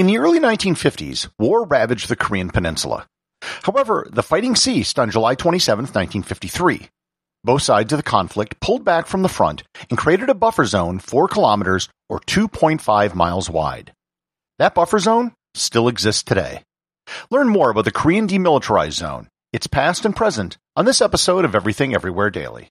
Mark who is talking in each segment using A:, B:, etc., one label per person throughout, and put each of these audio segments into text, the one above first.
A: In the early 1950s, war ravaged the Korean peninsula. However, the fighting ceased on July 27, 1953. Both sides of the conflict pulled back from the front and created a buffer zone 4 kilometers or 2.5 miles wide. That buffer zone still exists today. Learn more about the Korean Demilitarized Zone, its past and present, on this episode of Everything Everywhere Daily.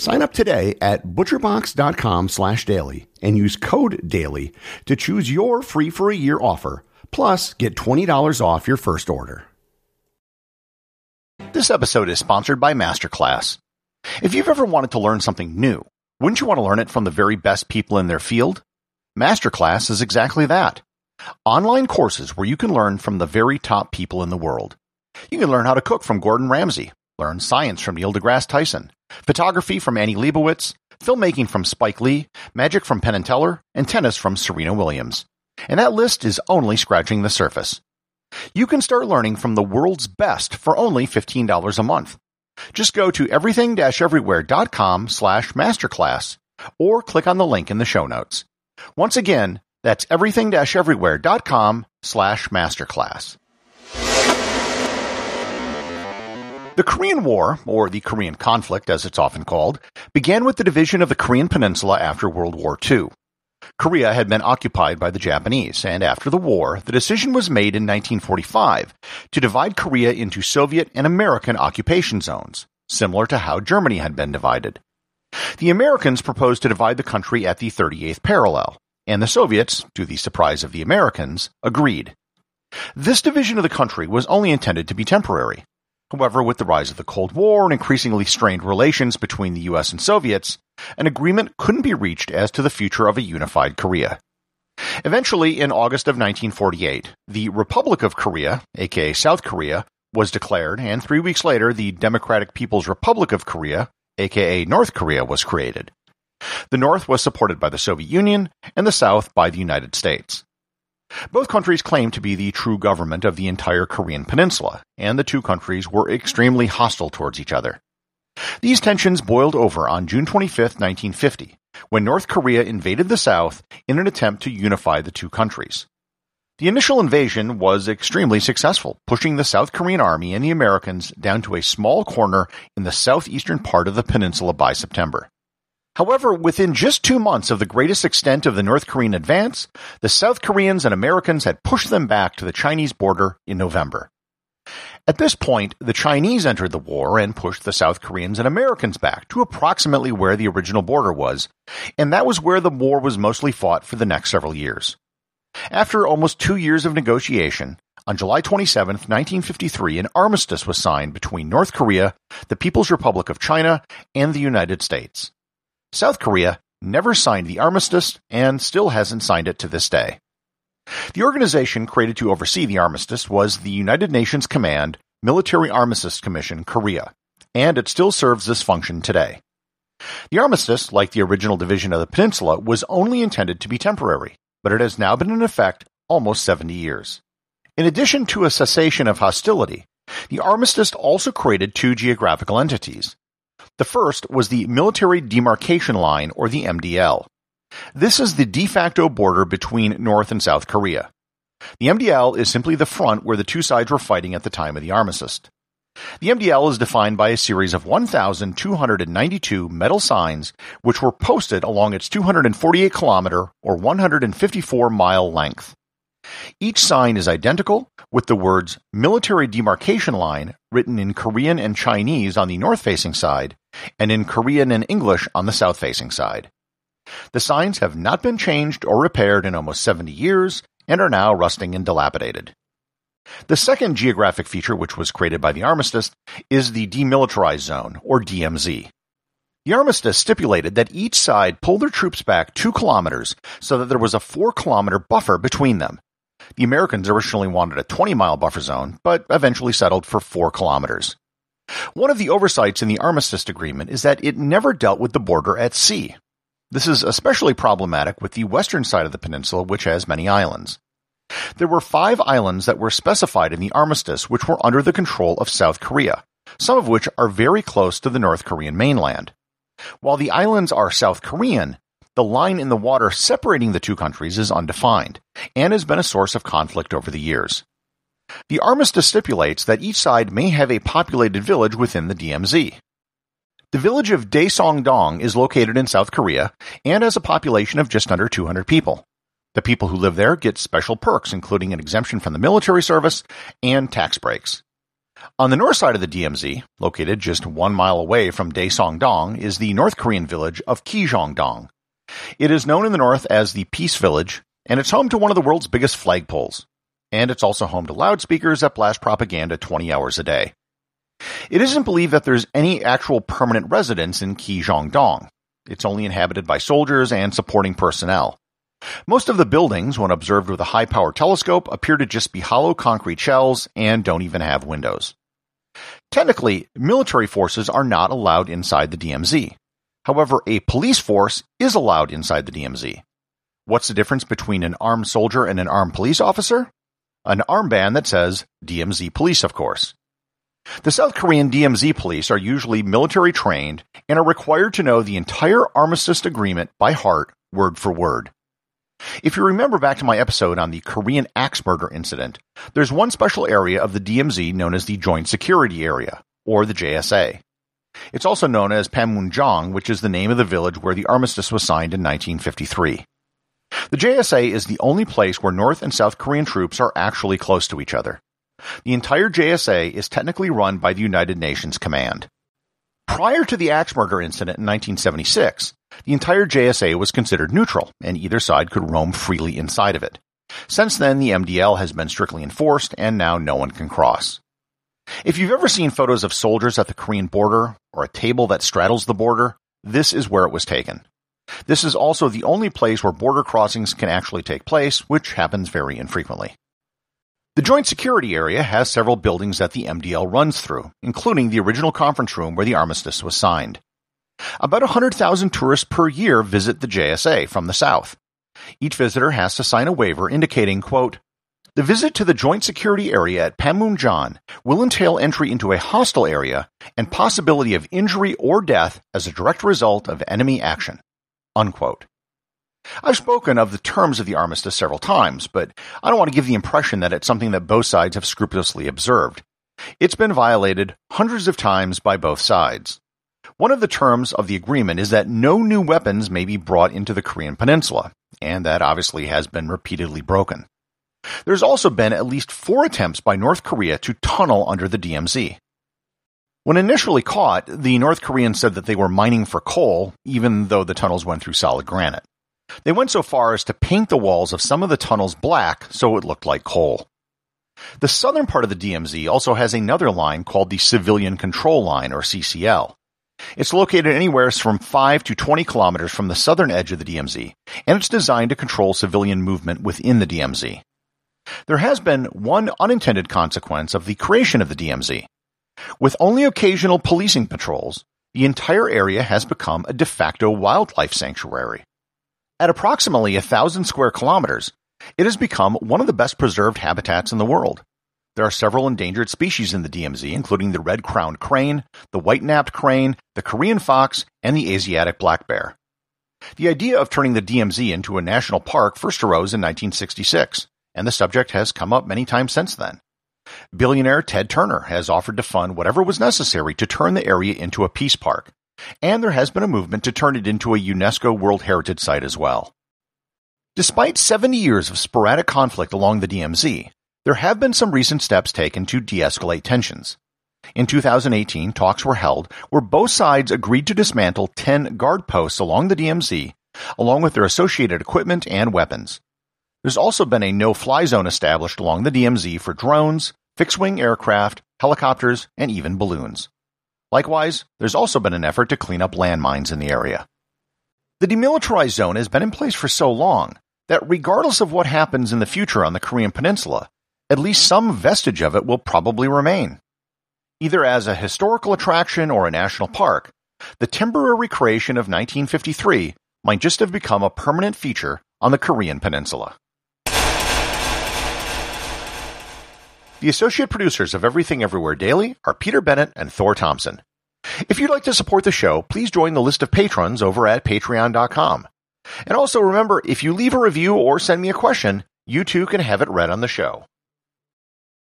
A: Sign up today at butcherbox.com slash daily and use code DAILY to choose your free for a year offer, plus get $20 off your first order. This episode is sponsored by Masterclass. If you've ever wanted to learn something new, wouldn't you want to learn it from the very best people in their field? Masterclass is exactly that. Online courses where you can learn from the very top people in the world. You can learn how to cook from Gordon Ramsay, learn science from Neil deGrasse Tyson, photography from Annie Leibovitz, filmmaking from Spike Lee, magic from Penn and Teller, and tennis from Serena Williams. And that list is only scratching the surface. You can start learning from the world's best for only $15 a month. Just go to everything-everywhere.com slash masterclass or click on the link in the show notes. Once again, that's everything-everywhere.com slash masterclass. The Korean War, or the Korean conflict as it's often called, began with the division of the Korean peninsula after World War II. Korea had been occupied by the Japanese, and after the war, the decision was made in 1945 to divide Korea into Soviet and American occupation zones, similar to how Germany had been divided. The Americans proposed to divide the country at the 38th parallel, and the Soviets, to the surprise of the Americans, agreed. This division of the country was only intended to be temporary. However, with the rise of the Cold War and increasingly strained relations between the US and Soviets, an agreement couldn't be reached as to the future of a unified Korea. Eventually, in August of 1948, the Republic of Korea, aka South Korea, was declared, and three weeks later, the Democratic People's Republic of Korea, aka North Korea, was created. The North was supported by the Soviet Union, and the South by the United States. Both countries claimed to be the true government of the entire Korean peninsula, and the two countries were extremely hostile towards each other. These tensions boiled over on June 25, 1950, when North Korea invaded the South in an attempt to unify the two countries. The initial invasion was extremely successful, pushing the South Korean army and the Americans down to a small corner in the southeastern part of the peninsula by September. However, within just two months of the greatest extent of the North Korean advance, the South Koreans and Americans had pushed them back to the Chinese border in November. At this point, the Chinese entered the war and pushed the South Koreans and Americans back to approximately where the original border was, and that was where the war was mostly fought for the next several years. After almost two years of negotiation, on July 27, 1953, an armistice was signed between North Korea, the People's Republic of China, and the United States. South Korea never signed the armistice and still hasn't signed it to this day. The organization created to oversee the armistice was the United Nations Command Military Armistice Commission Korea, and it still serves this function today. The armistice, like the original division of the peninsula, was only intended to be temporary, but it has now been in effect almost 70 years. In addition to a cessation of hostility, the armistice also created two geographical entities, the first was the Military Demarcation Line, or the MDL. This is the de facto border between North and South Korea. The MDL is simply the front where the two sides were fighting at the time of the armistice. The MDL is defined by a series of 1,292 metal signs which were posted along its 248 kilometer or 154 mile length. Each sign is identical, with the words Military Demarcation Line written in Korean and Chinese on the north facing side, and in Korean and English on the south facing side. The signs have not been changed or repaired in almost 70 years and are now rusting and dilapidated. The second geographic feature which was created by the armistice is the Demilitarized Zone, or DMZ. The armistice stipulated that each side pull their troops back two kilometers so that there was a four kilometer buffer between them. The Americans originally wanted a 20 mile buffer zone, but eventually settled for four kilometers. One of the oversights in the armistice agreement is that it never dealt with the border at sea. This is especially problematic with the western side of the peninsula, which has many islands. There were five islands that were specified in the armistice which were under the control of South Korea, some of which are very close to the North Korean mainland. While the islands are South Korean, the line in the water separating the two countries is undefined, and has been a source of conflict over the years. The armistice stipulates that each side may have a populated village within the DMZ. The village of Daesong-dong is located in South Korea and has a population of just under 200 people. The people who live there get special perks, including an exemption from the military service and tax breaks. On the north side of the DMZ, located just one mile away from Daesong-dong, is the North Korean village of Kijong-dong. It is known in the north as the Peace Village, and it's home to one of the world's biggest flagpoles. And it's also home to loudspeakers that blast propaganda 20 hours a day. It isn't believed that there's any actual permanent residence in Kijong-dong. It's only inhabited by soldiers and supporting personnel. Most of the buildings, when observed with a high power telescope, appear to just be hollow concrete shells and don't even have windows. Technically, military forces are not allowed inside the DMZ. However, a police force is allowed inside the DMZ. What's the difference between an armed soldier and an armed police officer? An armband that says DMZ police, of course. The South Korean DMZ police are usually military trained and are required to know the entire armistice agreement by heart, word for word. If you remember back to my episode on the Korean axe murder incident, there's one special area of the DMZ known as the Joint Security Area, or the JSA. It's also known as Panmunjom, which is the name of the village where the armistice was signed in 1953. The JSA is the only place where North and South Korean troops are actually close to each other. The entire JSA is technically run by the United Nations Command. Prior to the axe murder incident in 1976, the entire JSA was considered neutral, and either side could roam freely inside of it. Since then, the MDL has been strictly enforced, and now no one can cross. If you've ever seen photos of soldiers at the Korean border, or a table that straddles the border, this is where it was taken. This is also the only place where border crossings can actually take place, which happens very infrequently. The Joint Security Area has several buildings that the MDL runs through, including the original conference room where the armistice was signed. About 100,000 tourists per year visit the JSA from the south. Each visitor has to sign a waiver indicating, quote, the visit to the Joint Security Area at Panmunjom will entail entry into a hostile area and possibility of injury or death as a direct result of enemy action. Unquote. I've spoken of the terms of the armistice several times, but I don't want to give the impression that it's something that both sides have scrupulously observed. It's been violated hundreds of times by both sides. One of the terms of the agreement is that no new weapons may be brought into the Korean peninsula, and that obviously has been repeatedly broken. There's also been at least four attempts by North Korea to tunnel under the DMZ. When initially caught, the North Koreans said that they were mining for coal, even though the tunnels went through solid granite. They went so far as to paint the walls of some of the tunnels black so it looked like coal. The southern part of the DMZ also has another line called the Civilian Control Line, or CCL. It's located anywhere from 5 to 20 kilometers from the southern edge of the DMZ, and it's designed to control civilian movement within the DMZ. There has been one unintended consequence of the creation of the DMZ. With only occasional policing patrols, the entire area has become a de facto wildlife sanctuary. At approximately a thousand square kilometers, it has become one of the best preserved habitats in the world. There are several endangered species in the DMZ, including the red-crowned crane, the white-napped crane, the Korean fox, and the Asiatic black bear. The idea of turning the DMZ into a national park first arose in 1966, and the subject has come up many times since then. Billionaire Ted Turner has offered to fund whatever was necessary to turn the area into a peace park, and there has been a movement to turn it into a UNESCO World Heritage Site as well. Despite 70 years of sporadic conflict along the DMZ, there have been some recent steps taken to de-escalate tensions. In 2018, talks were held where both sides agreed to dismantle 10 guard posts along the DMZ, along with their associated equipment and weapons. There's also been a no-fly zone established along the DMZ for drones, fixed-wing aircraft, helicopters, and even balloons. Likewise, there's also been an effort to clean up landmines in the area. The demilitarized zone has been in place for so long that regardless of what happens in the future on the Korean Peninsula, at least some vestige of it will probably remain. Either as a historical attraction or a national park, the temporary creation of 1953 might just have become a permanent feature on the Korean Peninsula. The associate producers of Everything Everywhere Daily are Peter Bennett and Thor Thompson. If you'd like to support the show, please join the list of patrons over at patreon.com. And also remember, if you leave a review or send me a question, you too can have it read on the show.